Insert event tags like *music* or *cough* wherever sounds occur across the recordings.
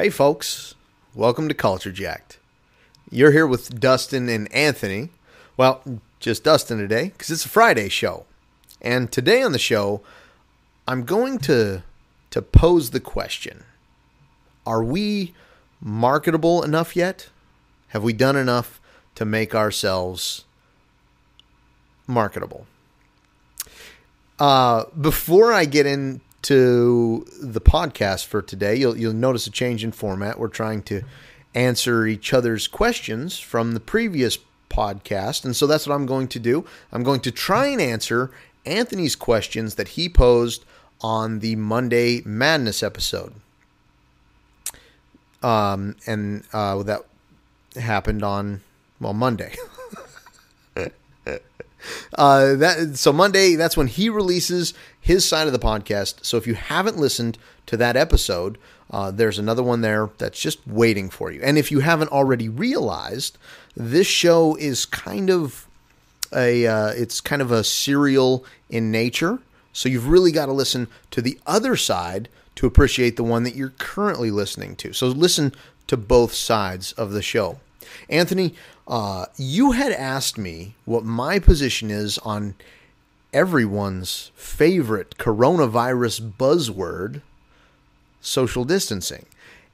Hey, folks. Welcome to Culture Jacked. You're here with Dustin and Anthony. Well, just Dustin today because it's a Friday show. And today on the show, I'm going to to pose the question: Are we marketable enough yet? Have we done enough to make ourselves marketable? Uh, before I get into the podcast for today, you'll you'll notice a change in format. We're trying to answer each other's questions from the previous podcast, and so that's what I'm going to do. I'm going to try and answer Anthony's questions that he posed on the Monday Madness episode. Um, and uh, that happened on well Monday. *laughs* uh, that so Monday that's when he releases his side of the podcast. So if you haven't listened to that episode, uh, there's another one there that's just waiting for you. And if you haven't already realized, this show is kind of a uh, it's kind of a serial in nature. So you've really got to listen to the other side to appreciate the one that you're currently listening to. So listen to both sides of the show. Anthony, uh, you had asked me what my position is on everyone's favorite coronavirus buzzword, social distancing.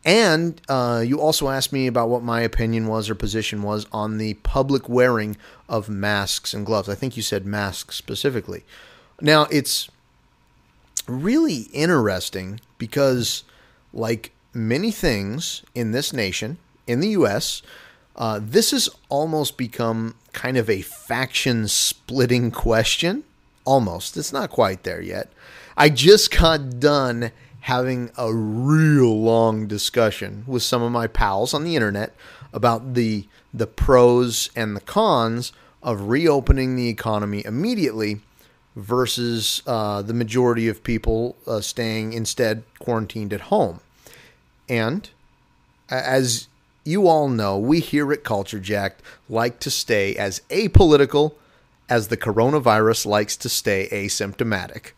And uh, you also asked me about what my opinion was or position was on the public wearing of masks and gloves. I think you said masks specifically. Now, it's really interesting because, like many things in this nation, in the U.S., uh, this has almost become kind of a faction splitting question. Almost. It's not quite there yet. I just got done having a real long discussion with some of my pals on the internet about the the pros and the cons of reopening the economy immediately versus uh, the majority of people uh, staying instead quarantined at home. And as you all know, we here at Culture Jacked like to stay as apolitical as the coronavirus likes to stay asymptomatic.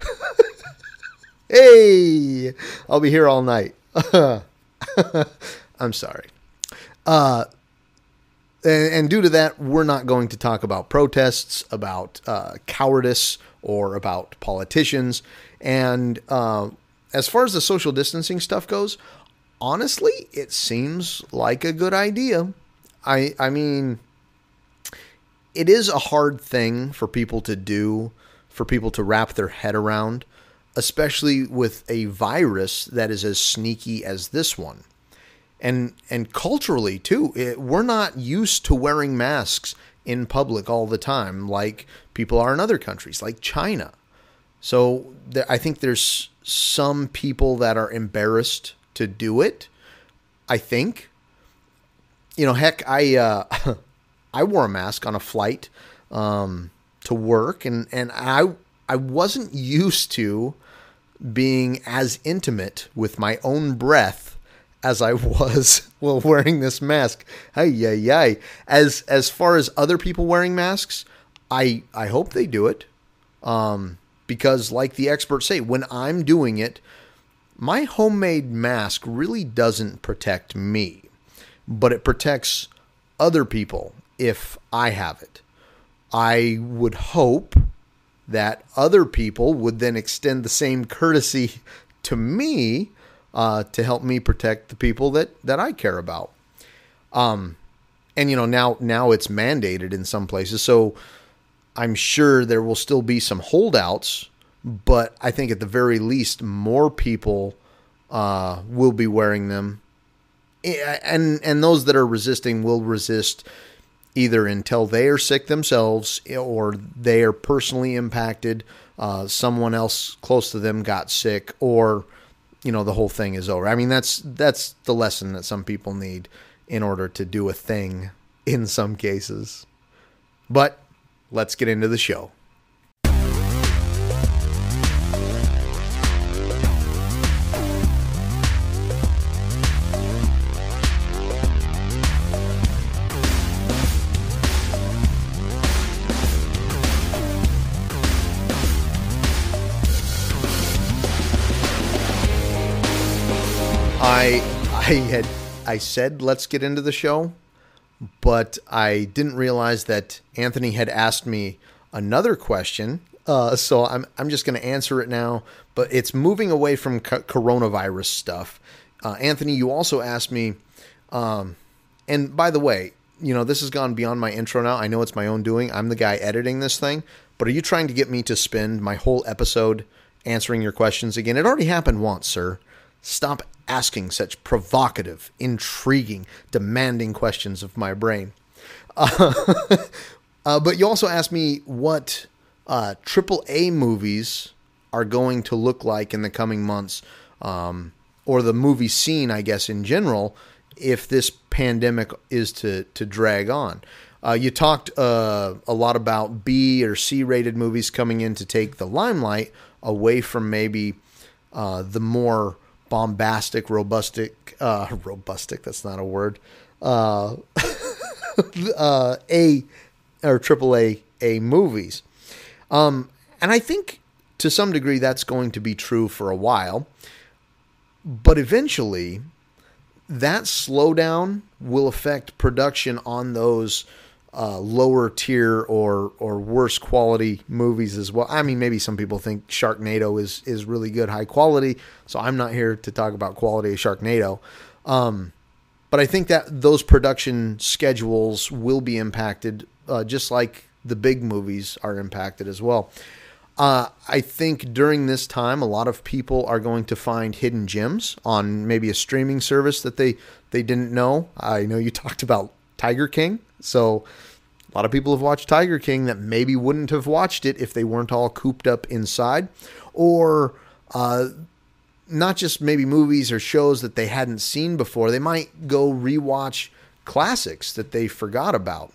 *laughs* hey, I'll be here all night. *laughs* I'm sorry. Uh, and, and, due to that, we're not going to talk about protests, about uh, cowardice, or about politicians. And uh, as far as the social distancing stuff goes, honestly, it seems like a good idea. I I mean, it is a hard thing for people to do, for people to wrap their head around, especially with a virus that is as sneaky as this one. And and culturally too, it, we're not used to wearing masks in public all the time like people are in other countries like China. So I think there's some people that are embarrassed to do it. I think. You know, heck, I uh, *laughs* I wore a mask on a flight um, to work, and and I I wasn't used to being as intimate with my own breath as I *laughs* was while wearing this mask. Hey, yeah, yeah. As as far as other people wearing masks, I I hope they do it, um, because like the experts say, when I'm doing it, my homemade mask really doesn't protect me, but it protects other people if I have it. I would hope that other people would then extend the same courtesy *laughs* to me uh, to help me protect the people that that I care about. Um, and you know now now it's mandated in some places, so I'm sure there will still be some holdouts but I think at the very least, more people uh, will be wearing them, and and those that are resisting will resist either until they are sick themselves or they are personally impacted. Uh, someone else close to them got sick, or you know the whole thing is over. I mean that's that's the lesson that some people need in order to do a thing in some cases. But let's get into the show. I had I said let's get into the show, but I didn't realize that Anthony had asked me another question. Uh, so I'm I'm just going to answer it now. But it's moving away from co- coronavirus stuff. Uh, Anthony, you also asked me, um, and by the way, you know this has gone beyond my intro now. I know it's my own doing. I'm the guy editing this thing. But are you trying to get me to spend my whole episode answering your questions again? It already happened once, sir. Stop asking such provocative, intriguing, demanding questions of my brain. Uh, *laughs* uh, but you also asked me what uh, AAA movies are going to look like in the coming months, um, or the movie scene, I guess, in general, if this pandemic is to, to drag on. Uh, you talked uh, a lot about B or C rated movies coming in to take the limelight away from maybe uh, the more bombastic, robustic, uh, *laughs* robustic, that's not a word, uh, *laughs* uh, A or triple A A movies. Um, and I think to some degree that's going to be true for a while. But eventually, that slowdown will affect production on those uh, lower tier or or worse quality movies as well. I mean, maybe some people think Sharknado is is really good, high quality. So I'm not here to talk about quality of Sharknado. Um, but I think that those production schedules will be impacted, uh, just like the big movies are impacted as well. Uh, I think during this time, a lot of people are going to find hidden gems on maybe a streaming service that they they didn't know. I know you *laughs* talked about Tiger King. So a lot of people have watched Tiger King that maybe wouldn't have watched it if they weren't all cooped up inside. Or uh, not just maybe movies or shows that they hadn't seen before. They might go rewatch classics that they forgot about.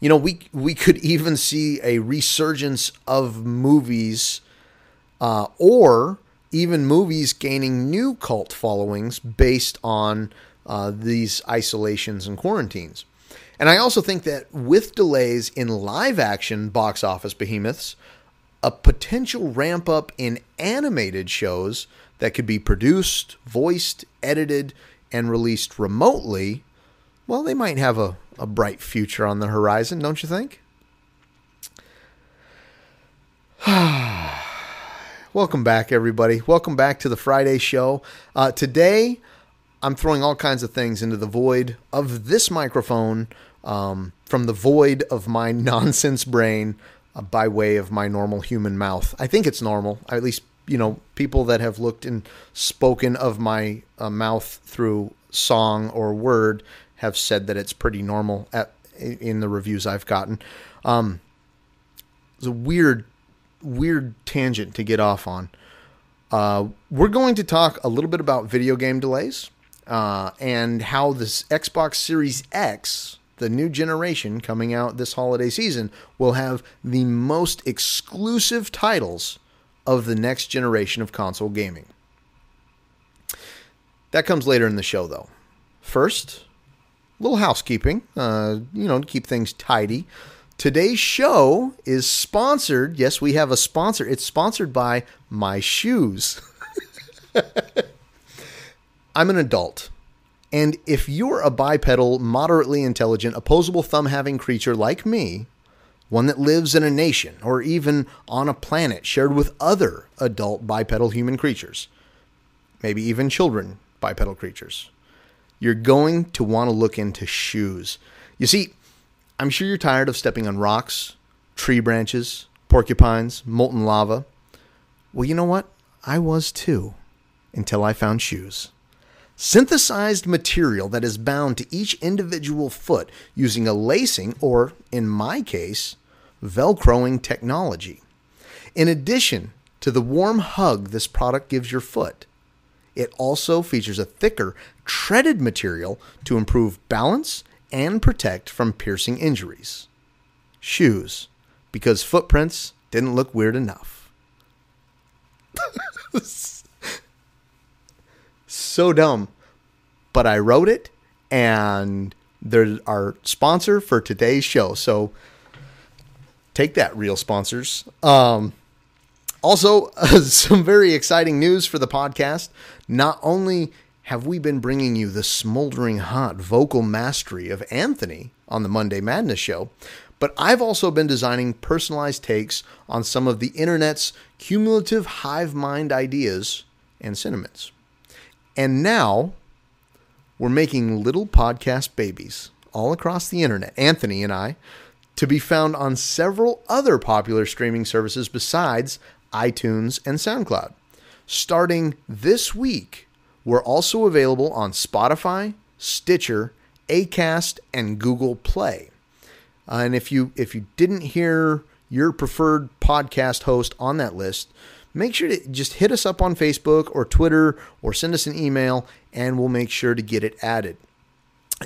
You know, we we could *laughs* even see a resurgence of movies, uh, or even movies gaining new cult followings based on uh, these isolations and quarantines. And I also think that with delays in live action box office behemoths, a potential ramp up in animated shows that could be produced, voiced, edited, and released remotely, well, they might have a, a bright future on the horizon, don't you think? *sighs* Welcome back, everybody. Welcome back to the Friday show. Uh, today, I'm throwing all kinds of things into the void of this microphone um, from the void of my *laughs* nonsense brain uh, by way of my normal human mouth. I think it's normal. At least, you know, people that have looked and spoken of my uh, mouth through song or word have said that it's pretty normal at, in the reviews I've gotten. Um, it's a weird, weird tangent to get off on. Uh, we're going to talk a little bit about video game delays uh, and how this Xbox Series X the new generation coming out this holiday season will have the most exclusive titles of the next generation of console gaming. That comes later in the show, though. First, a little housekeeping, uh, you know, to keep things tidy. Today's show is sponsored. Yes, we have a sponsor. It's sponsored by My Shoes. *laughs* I'm an adult. And if you're a bipedal, moderately intelligent, opposable thumb having creature like me, one that lives in a nation or even on a planet shared with other adult bipedal human creatures, maybe even children bipedal creatures, you're going to want to look into shoes. You see, I'm sure you're tired of stepping on rocks, tree branches, porcupines, molten lava. Well, you know what? I was too, until I found shoes synthesized material that is bound to each individual foot using a lacing or, in my case, velcroing technology. In addition to the warm hug this product gives your foot, it also features a thicker, treaded material to improve balance and protect from piercing injuries. Shoes, because footprints didn't look weird enough. *laughs* so dumb. But I wrote it, and they're our sponsor for today's show. So take that, real sponsors. Um, also, uh, *laughs* some very exciting news for the podcast. Not only have we been bringing you the smoldering hot vocal mastery of Anthony on the Monday Madness show, but I've also been designing personalized takes on some of the internet's cumulative hive mind ideas and sentiments. And now we're making little podcast babies all across the internet, Anthony and I, to be found on several other popular streaming services besides iTunes and SoundCloud. Starting this week, we're also available on Spotify, Stitcher, Acast, and Google Play. Uh, and if you if you didn't hear your preferred podcast host on that list, make sure to just hit us up on Facebook or Twitter or send us an email and we'll make sure to get it added.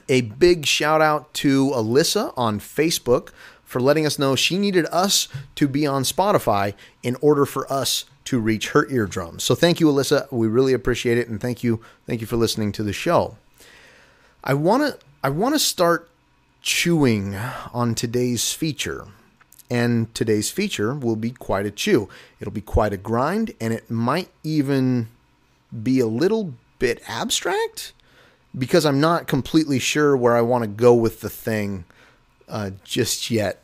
A big shout out to Alyssa on Facebook for letting us know she needed us to be on Spotify in order for us to reach her eardrums. So thank you, Alyssa. We really appreciate it, and thank you, thank you for listening to the show. I want to I want to start chewing on today's feature. And today's feature will be quite a chew. It'll be quite a grind, and it might even be a little bit abstract because I'm not completely sure where I want to go with the thing uh, just yet.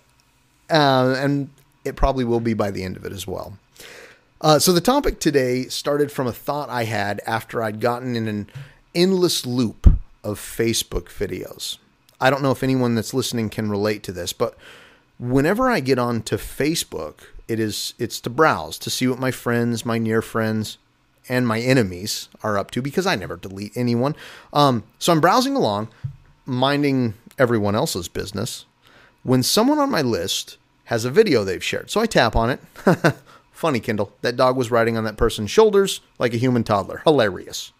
Uh, and it probably will be by the end of it as well. Uh, so the topic today started from a thought I had after I'd gotten in an endless loop of Facebook videos. I don't know if anyone that's listening can relate to this, but whenever I get onto Facebook, it is it's to browse to see what my friends, my near friends, and my enemies are up to because I never delete anyone. Um, so I'm browsing along, minding everyone else's business, when someone on my list has a video they've shared. So I tap on it. *laughs* Funny, Kindle. That dog was riding on that person's shoulders like a human toddler. Hilarious.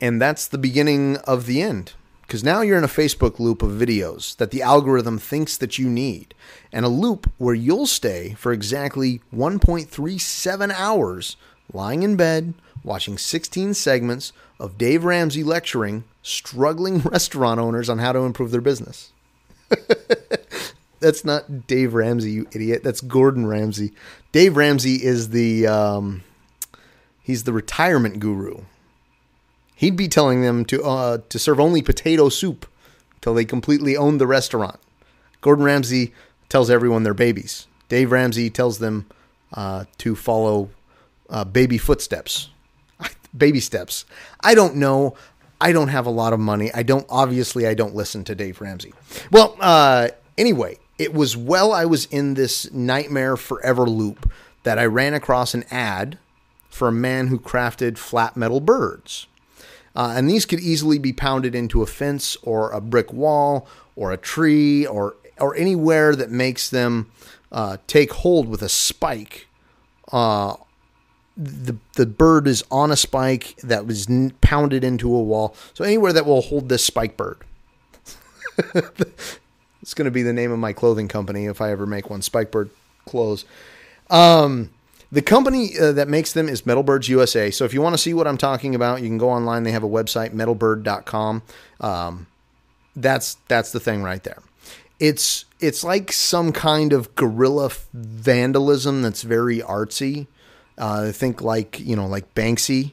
And that's the beginning of the end. Because now you're in a Facebook loop of videos that the algorithm thinks that you need, and a loop where you'll stay for exactly 1.37 hours lying in bed watching 16 segments of Dave Ramsey lecturing struggling *laughs* restaurant owners on how to improve their business. *laughs* That's not Dave Ramsey, you idiot. That's Gordon Ramsay. Dave Ramsey is the um, he's the retirement guru. He'd be telling them to uh, to serve only potato soup till they completely own the restaurant. Gordon Ramsay tells everyone they're babies. Dave Ramsey tells them uh, to follow uh, baby footsteps, baby steps. I don't know. I don't have a lot of money. I don't obviously I don't listen to Dave Ramsey. Well, uh, anyway, it was while I was in this nightmare forever loop that I ran across an ad for a man who crafted flat metal birds. Uh, and these could easily be pounded into a fence or a brick wall or a tree or or anywhere that makes them uh, take hold with a spike. Uh, the the bird is on a spike that was pounded into a wall. So anywhere that will hold this spike bird. *laughs* It's going to be the name of my clothing company if I ever make one. Spikebird clothes. Um, the company uh, that makes them is Metalbirds USA. So if you want to see what I'm talking about, you can go online. They have a website, metalbird.com. Um, that's that's the thing right there. It's it's like some kind of guerrilla vandalism that's very artsy. Uh, think like you know like Banksy,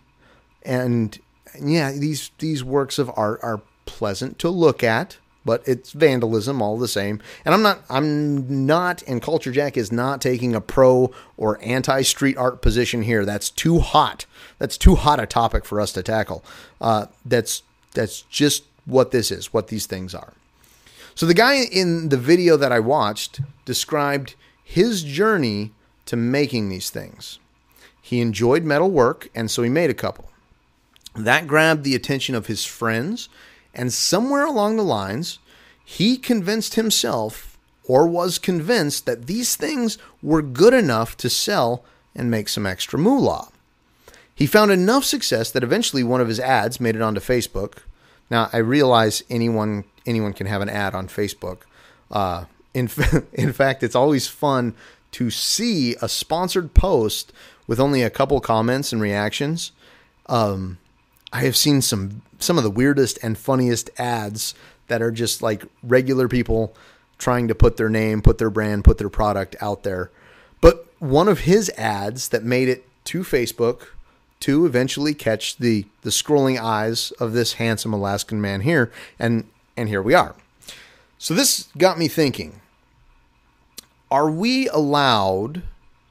and yeah, these these works of art are pleasant to look at but it's vandalism all the same. And I'm not, I'm not, and Culture Jack is not taking a pro or anti street art position here. That's too hot. That's too hot a topic for us to tackle. Uh, that's that's just what this is, what these things are. So the guy in the video that I watched described his journey to making these things. He enjoyed metal work, and so he made a couple. That grabbed the attention of his friends and somewhere along the lines, he convinced himself or was convinced that these things were good enough to sell and make some extra moolah. He found enough success that eventually one of his ads made it onto Facebook. Now I realize anyone anyone can have an ad on Facebook. Uh, in *laughs* in fact, it's always fun to see a sponsored post with only a couple comments and reactions. Um, I have seen some some of the weirdest and funniest ads that are just like regular people trying to put their name, put their brand, put their product out there. But one of his ads that made it to Facebook to eventually catch the the scrolling eyes of this handsome Alaskan man here, and and here we are. So this got me thinking: Are we allowed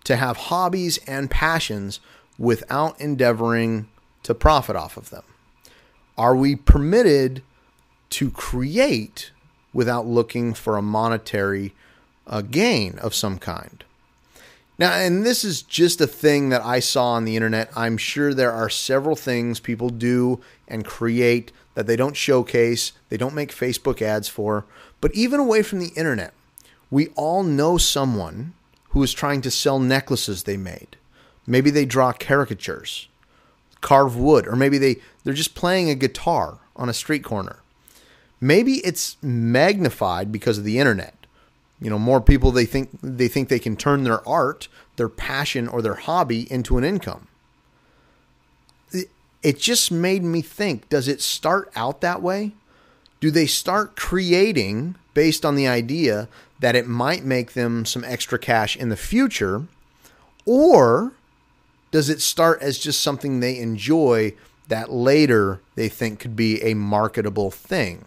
to have hobbies and passions without endeavoring to profit off of them? Are we permitted to create without looking for a monetary uh, gain of some kind? Now, and this is just a thing that I saw on the internet. I'm sure there are several things people do and create that they don't showcase, they don't make Facebook ads for. But even away from the internet, we all know someone who is trying to sell necklaces they made. Maybe they draw caricatures, carve wood, or maybe they, they're just playing a guitar on a street corner. Maybe it's magnified because of the internet. You know, more people they think they think they can turn their art, their passion or their hobby into an income. It just made me think, does it start out that way? Do they start creating based on the idea that it might make them some extra cash in the future? Or does it start as just something they enjoy that later they think could be a marketable thing?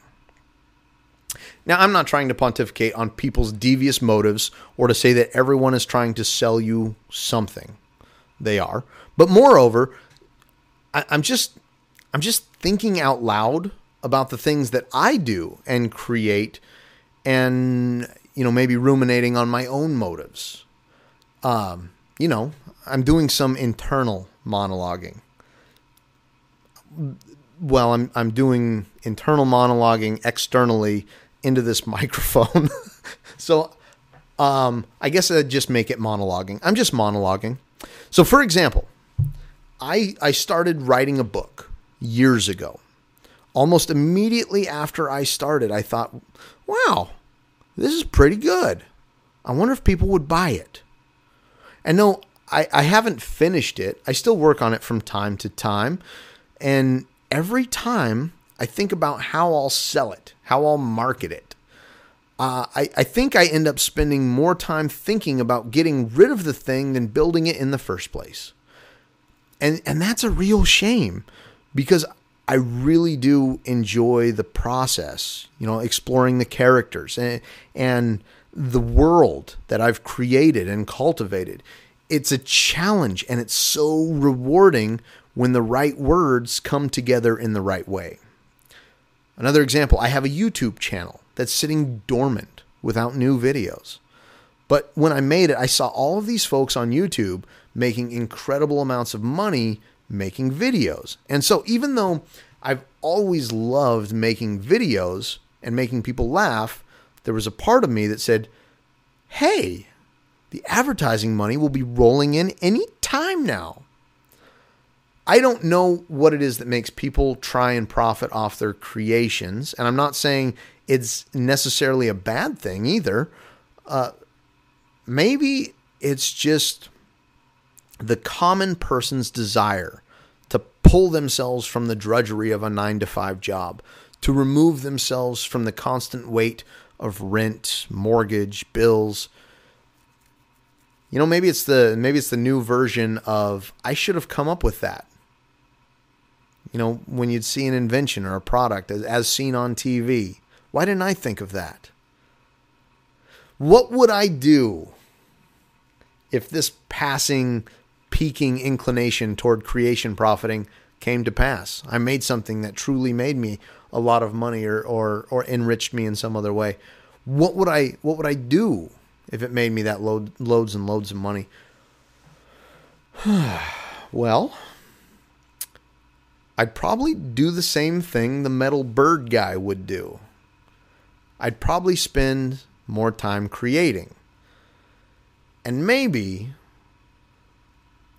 Now, I'm not trying to pontificate on people's devious motives or to say that everyone is trying to sell you something. They are. But moreover, I, am just I'm just thinking out loud about the things that I do and create and you know maybe ruminating on my own motives. Um, you know, I'm doing some internal monologuing. Well, I'm I'm doing internal monologuing externally into this *laughs* microphone. so um, I guess I'd just make it monologuing. I'm just monologuing. So, for example, I, I started writing a book years ago. Almost immediately after I started, I thought, wow, this is pretty good. I wonder if people would buy it. And no, I, I haven't finished it. I still work on it from time to time. And every time I think about how I'll sell it, how I'll market it. Uh, I, I think I end up spending more time thinking about getting rid of the thing than building it in the first place. And, and that's a real shame because I really do enjoy the process, you know, exploring the characters and, and the world that I've created and cultivated. It's a challenge and it's so rewarding when the right words come together in the right way. Another example, I have a YouTube channel that's sitting dormant without new videos. But when I made it, I saw all of these folks on YouTube making incredible amounts of money making videos. And so even though I've always loved making videos and making people laugh, there was a part of me that said, hey, the advertising money will be rolling in any time now. I don't know what it is that makes people try and profit off their creations. And I'm not saying it's necessarily a bad thing either. Uh, maybe it's just the common person's desire to pull themselves from the drudgery of a nine to five job, to remove themselves from the constant weight of rent, mortgage, bills. You know, maybe it's the maybe it's the new version of I should have come up with that you know, when you'd see an invention or a product as, as seen on TV. Why didn't I think of that? What would I do if this passing, peaking inclination toward creation profiting came to pass? I made something that truly made me a lot of money or, or, or enriched me in some other way. What would I what would I do if it made me that load, loads and loads of money? *sighs* well, I'd probably do the same thing the metal bird guy would do. I'd probably spend more time creating. And maybe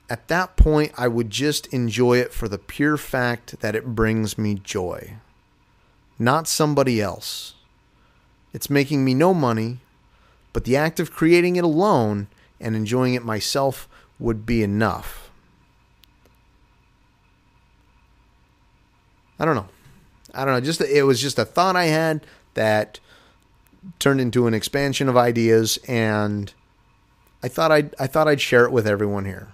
at that point, I would just enjoy it for the pure fact that it brings me joy, not somebody else. It's making me no money, but the act of creating it alone and enjoying it myself would be enough. I don't know. I don't know. Just it was just a thought I had that turned into an expansion of ideas, and I thought I'd I thought I'd share it with everyone here.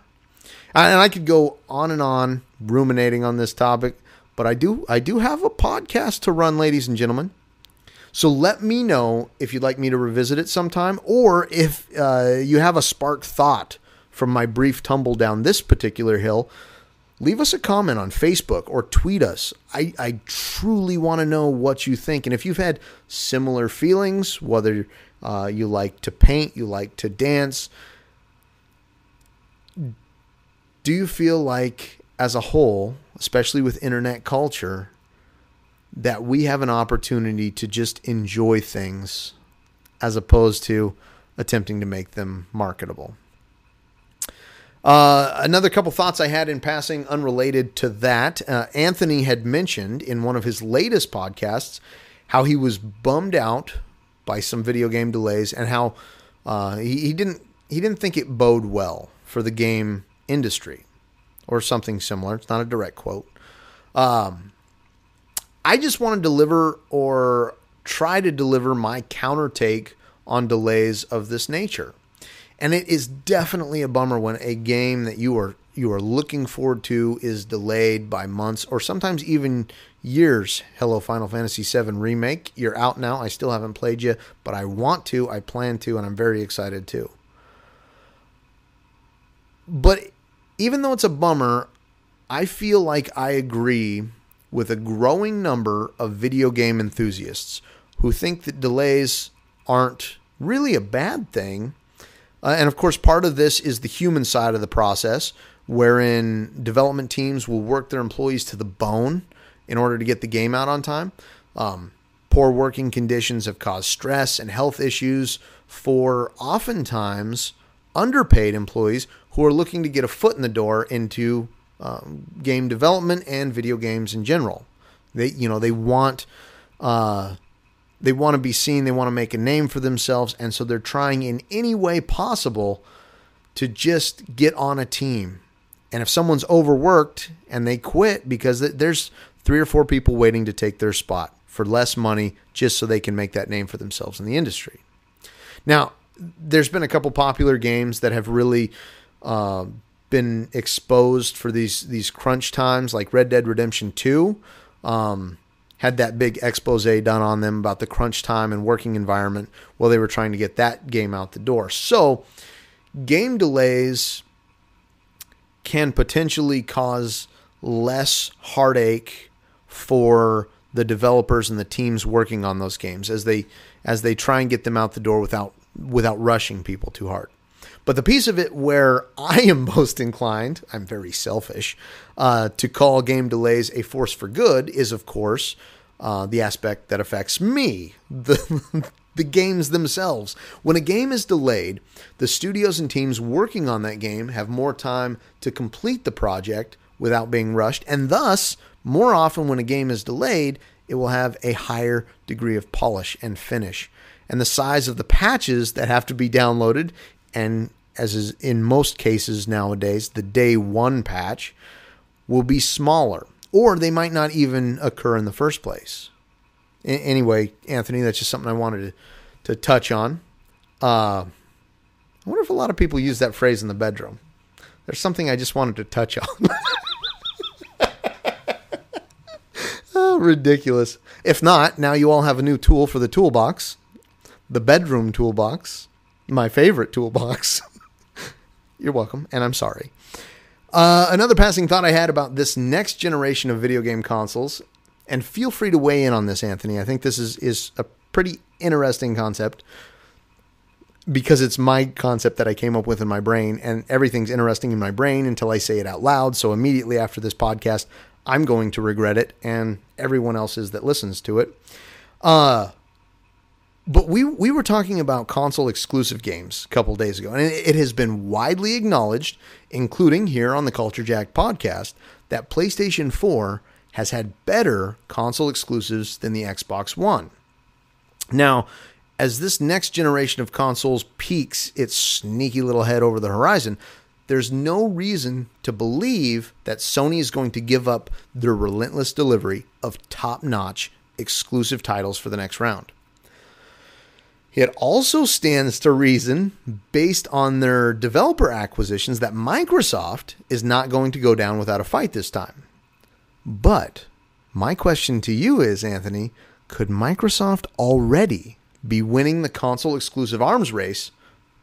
And I could go on and on ruminating on this topic, but I do I do have a podcast to run, ladies and gentlemen. So let me know if you'd like me to revisit it sometime, or if uh, you have a spark thought from my brief tumble down this particular hill. Leave us a comment on Facebook or tweet us. I, I truly want to know what you think. And if you've had similar feelings, whether uh, you like to paint, you like to dance, do you feel like, as a whole, especially with internet culture, that we have an opportunity to just enjoy things as opposed to attempting to make them marketable? Uh, another couple thoughts I had in passing, unrelated to that. Uh, Anthony had mentioned in one of his latest podcasts how he was bummed out by some video game delays and how uh, he, he didn't he didn't think it bode well for the game industry or something similar. It's not a direct quote. Um, I just want to deliver or try to deliver my counter take on delays of this nature. And it is definitely a bummer when a game that you are you are looking forward to is delayed by months or sometimes even years. Hello Final Fantasy VII remake, you're out now. I still haven't played you, but I want to, I plan to, and I'm very excited too. But even though it's a bummer, I feel like I agree with a growing number of video game enthusiasts who think that delays aren't really a bad thing. Uh, and of course, part of this is the human side of the process, wherein development teams will work their employees to the bone in order to get the game out on time. Um, poor working conditions have caused stress and health issues for oftentimes underpaid employees who are looking to get a foot in the door into um, game development and video games in general. They, you know, they want, uh, they want to be seen. They want to make a name for themselves, and so they're trying in any way possible to just get on a team. And if someone's overworked and they quit because there's three or four people waiting to take their spot for less money just so they can make that name for themselves in the industry. Now, there's been a couple popular games that have really uh, been exposed for these these crunch times, like Red Dead Redemption Two. Um, had that big expose done on them about the crunch time and working environment while they were trying to get that game out the door. So, game delays can potentially cause less heartache for the developers and the teams working on those games as they as they try and get them out the door without without rushing people too hard. But the piece of it where I am *laughs* most inclined, I'm very selfish, uh, to call game delays a force for good is, of course, uh, the aspect that affects me, *laughs* the, the games themselves. When a game is delayed, the studios and teams working on that game have more time to complete the project without being rushed, and thus, more often when a game is delayed, it will have a higher degree of polish and finish and the size of the patches that have to be downloaded, and as is in most cases nowadays, the day one patch will be smaller, or they might not even occur in the first place. A- anyway, Anthony, that's just something I wanted to, to touch on. Uh, I wonder if a lot of people use that phrase in the bedroom. There's something I just wanted to touch on. *laughs* oh, ridiculous. If not, now you all have a new tool for the toolbox the bedroom toolbox, my favorite toolbox. *laughs* You're welcome, and I'm sorry. Uh, another passing thought I had about this next generation of video game consoles, and feel free to weigh in on this, Anthony. I think this is is a pretty interesting concept because it's my concept that I came up with in my brain, and everything's interesting in my brain until I say it out loud. So immediately after this podcast, I'm going to regret it, and everyone else is that listens to it. Uh, but we we were talking about console exclusive games a couple days ago, and it, has been widely acknowledged, including here on the Culture Jacked podcast, that PlayStation 4 has had better console exclusives than the Xbox One. Now, as this next generation of consoles peeks its sneaky little head over the horizon, there's no reason to believe that Sony is going to give up their relentless delivery of top notch exclusive titles for the next round. It also stands to reason, based on their developer acquisitions, that Microsoft is not going to go down without a fight this time. But my question to you is, Anthony, could Microsoft already be winning the console exclusive arms race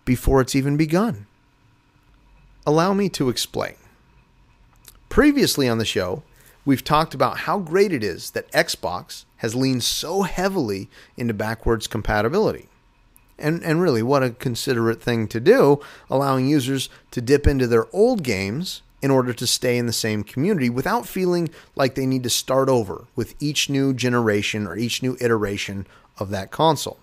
before it's even begun? Allow me to explain. Previously on the show, we've talked about how great it is that Xbox has leaned so heavily into backwards compatibility. And, and really, what a considerate thing to do, allowing users to dip into their old games in order to stay in the same community without feeling like they need to start over with each new generation or each new iteration of that console.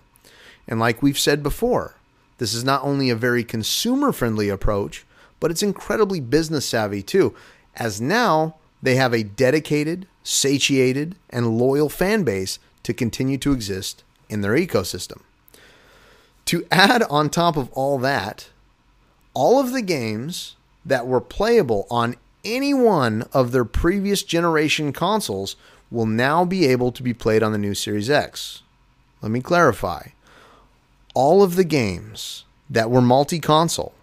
And like we've said before, this is not only a very consumer friendly approach, but it's incredibly business savvy too, as now they have a dedicated, satiated, and loyal fan base to continue to exist in their ecosystem. To add on top of all that, all of the games that were playable on any one of their previous generation consoles will now be able to be played on the new Series X. Let me clarify. All of the games that were multi console,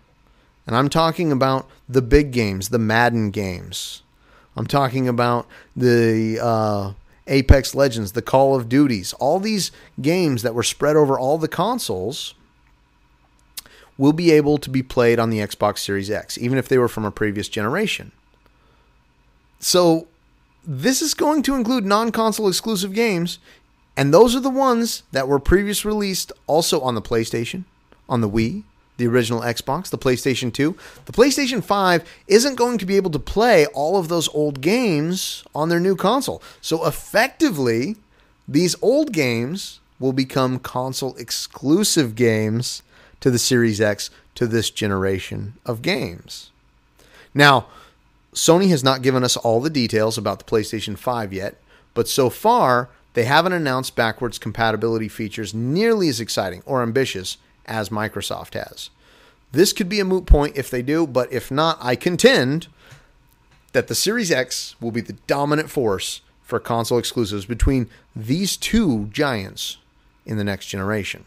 and I'm talking about the big games, the Madden games. I'm talking about the uh, Apex Legends, the Call of Duties, all these games that were spread over all the consoles will be able to be played on the Xbox Series X, even if they were from a previous generation. So, this is going to include non console exclusive games, and those are the ones that were previously released also on the PlayStation, on the Wii, the original Xbox, the PlayStation 2. The PlayStation 5 isn't going to be able to play all of those old games on their new console. So effectively, these old games will become console exclusive games to the Series X to this generation of games. Now, Sony has not given us all the details about the PlayStation 5 yet, but so far they haven't announced backwards compatibility features nearly as exciting or ambitious as Microsoft has. This could be a moot point if they do, but if not, I contend that the Series X will be the dominant force for console exclusives between these two giants in the next generation.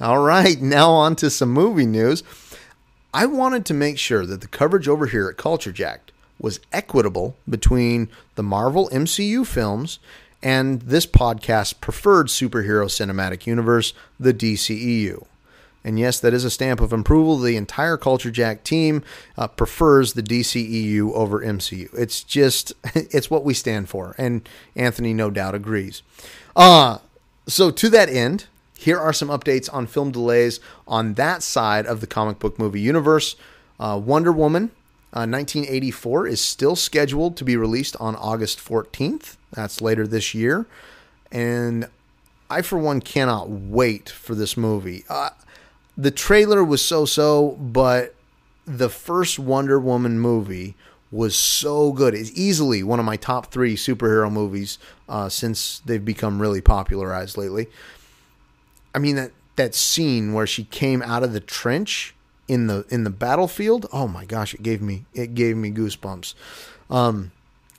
All right, now on to some movie news. I wanted to make sure that the coverage over here at Culture Jacked was equitable between the Marvel MCU films and this podcast's preferred superhero cinematic universe, the DCEU. And yes, that is a stamp of approval. The entire Culture Jacked team uh, prefers the DCEU over MCU. It's just, *laughs* it's what we stand for. And Anthony, no doubt, agrees. Uh, so, to that end, here are some updates on film delays on that side of the comic book movie universe. Uh, Wonder Woman uh, 1984 is still scheduled to be released on August 14th. That's later this year. And I, for one, cannot wait for this movie. Uh, the trailer was so so, but the first Wonder Woman movie was so good. It's easily one of my top three superhero movies uh, since they've become really popularized lately. I mean that that scene where she came out of the trench in the in the battlefield. Oh my gosh, it gave me it gave me goosebumps. Um,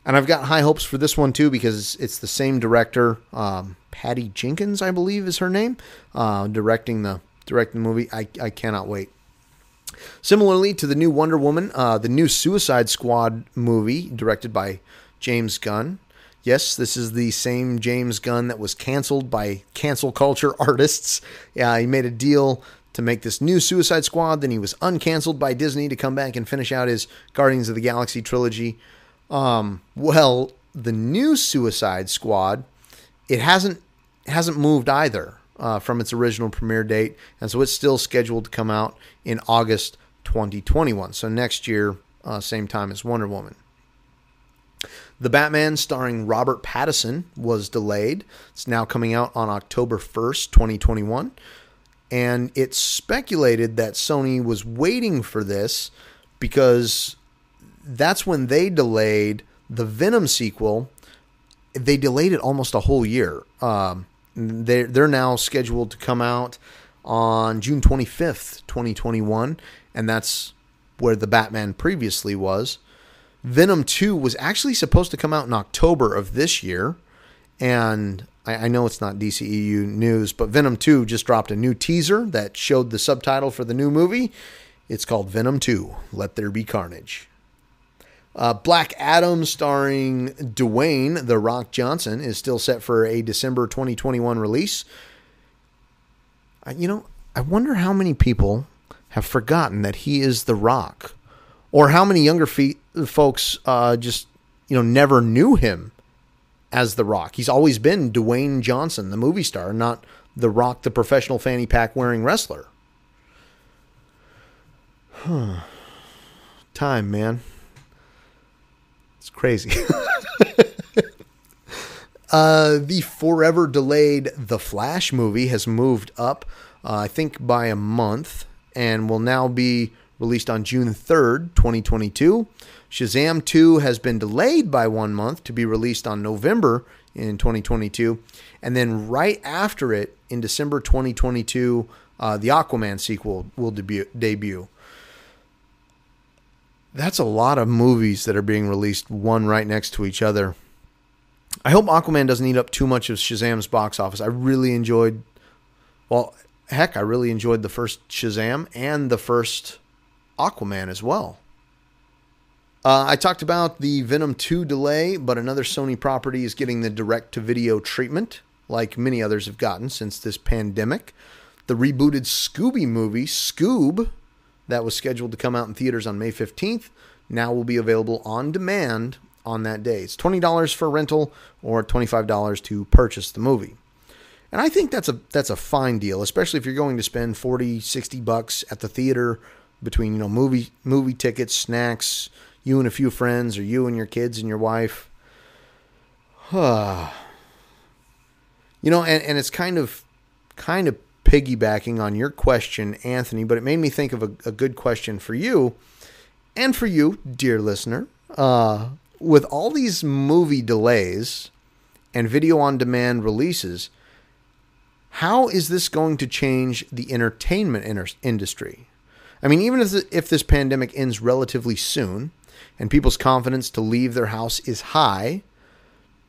and I've got high hopes for this one too because it's the same director, um, Patty Jenkins, I believe is her name, uh, directing the directing the movie. I I cannot wait. Similarly to the new Wonder Woman, uh, the new Suicide Squad movie directed by James Gunn. Yes, this is the same James Gunn that was canceled by cancel culture *laughs* artists. Yeah, he made a deal to make this new Suicide Squad. Then he was uncanceled by Disney to come back and finish out his Guardians of the Galaxy trilogy. Um, well, the new Suicide Squad, it hasn't hasn't moved either uh, from its original premiere date, and so it's still scheduled to come out in August 2021. So next year, uh, same time as Wonder Woman. The Batman starring Robert Pattinson was delayed. It's now coming out on October 1st, 2021. And it's speculated that Sony was waiting for this because that's when they delayed the Venom sequel. They delayed it almost a whole year. Um, they they're now scheduled to come out on June 25th, 2021, and that's where the Batman previously was. Venom 2 was actually supposed to come out in October of this year, and I, I know it's not DCEU news, but Venom 2 just dropped a new teaser that showed the subtitle for the new movie. It's called Venom 2 Let There Be Carnage. Uh, Black Adam, starring Dwayne The Rock Johnson, is still set for a December 2021 release. Uh, you know, I wonder how many people have forgotten that he is The Rock, or how many younger fe- folks uh, just you know never knew him as The Rock. He's always been Dwayne Johnson, the movie star, not The Rock, the professional fanny pack wearing wrestler. Huh. Time, man. It's crazy. *laughs* uh, the forever delayed The Flash movie has moved up, uh, I think, by a month and will now be released on June 3rd, 2022. Shazam 2 has been delayed by one month to be released on November in 2022. And then right after it, in December 2022, uh, the Aquaman sequel will debut. debut. That's a lot of movies that are being released one right next to each other. I hope Aquaman doesn't eat up too much of Shazam's box office. I really enjoyed, well, heck, I really enjoyed the first Shazam and the first Aquaman as well. Uh, I talked about the Venom 2 delay, but another Sony property is getting the direct to video treatment, like many others have gotten since this pandemic. The rebooted Scooby movie, Scoob, that was scheduled to come out in theaters on May 15th, now will be available on demand on that day. It's $20 for rental or $25 to purchase the movie. And I think that's a that's a fine deal, especially if you're going to spend 40, 60 bucks at the theater between, you know, movie movie tickets, snacks, you and a few friends or you and your kids and your wife. *sighs* you know, and, and it's kind of kind of piggybacking on your question, Anthony, but it made me think of a, a good question for you and for you, dear listener. Uh, with all these movie delays and video on demand releases, how is this going to change the entertainment inter- industry? I mean, even if, the, if this pandemic ends relatively soon and people's confidence to leave their house is high,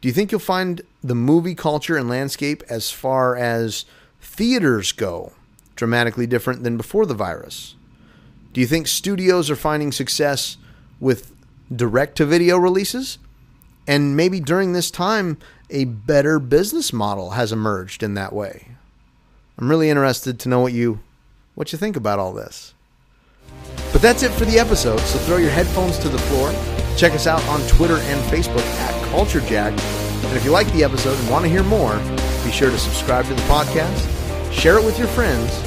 do you think you'll find the movie culture and landscape as far as theaters go dramatically different than before the virus? Do you think studios are finding success with direct to video releases? And maybe during this time, a better business model has emerged in that way. I'm really interested to know what you what you think about all this. But that's it for the episode, so throw your headphones to the floor. Check us out on Twitter and Facebook at CultureJacked. And if you like the episode and want to hear more, be sure to subscribe to the podcast, share it with your friends,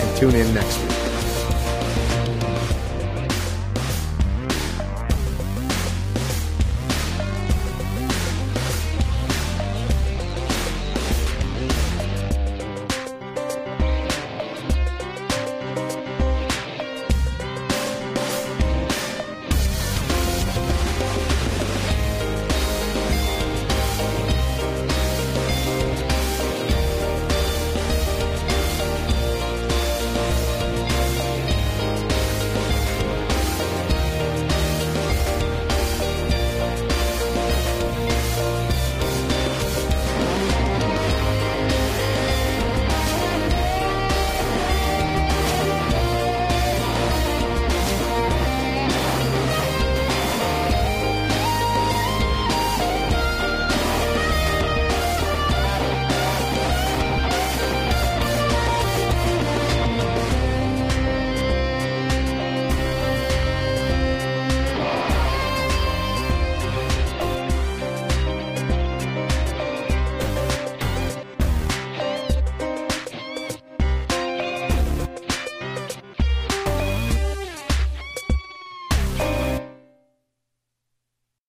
and tune in next week.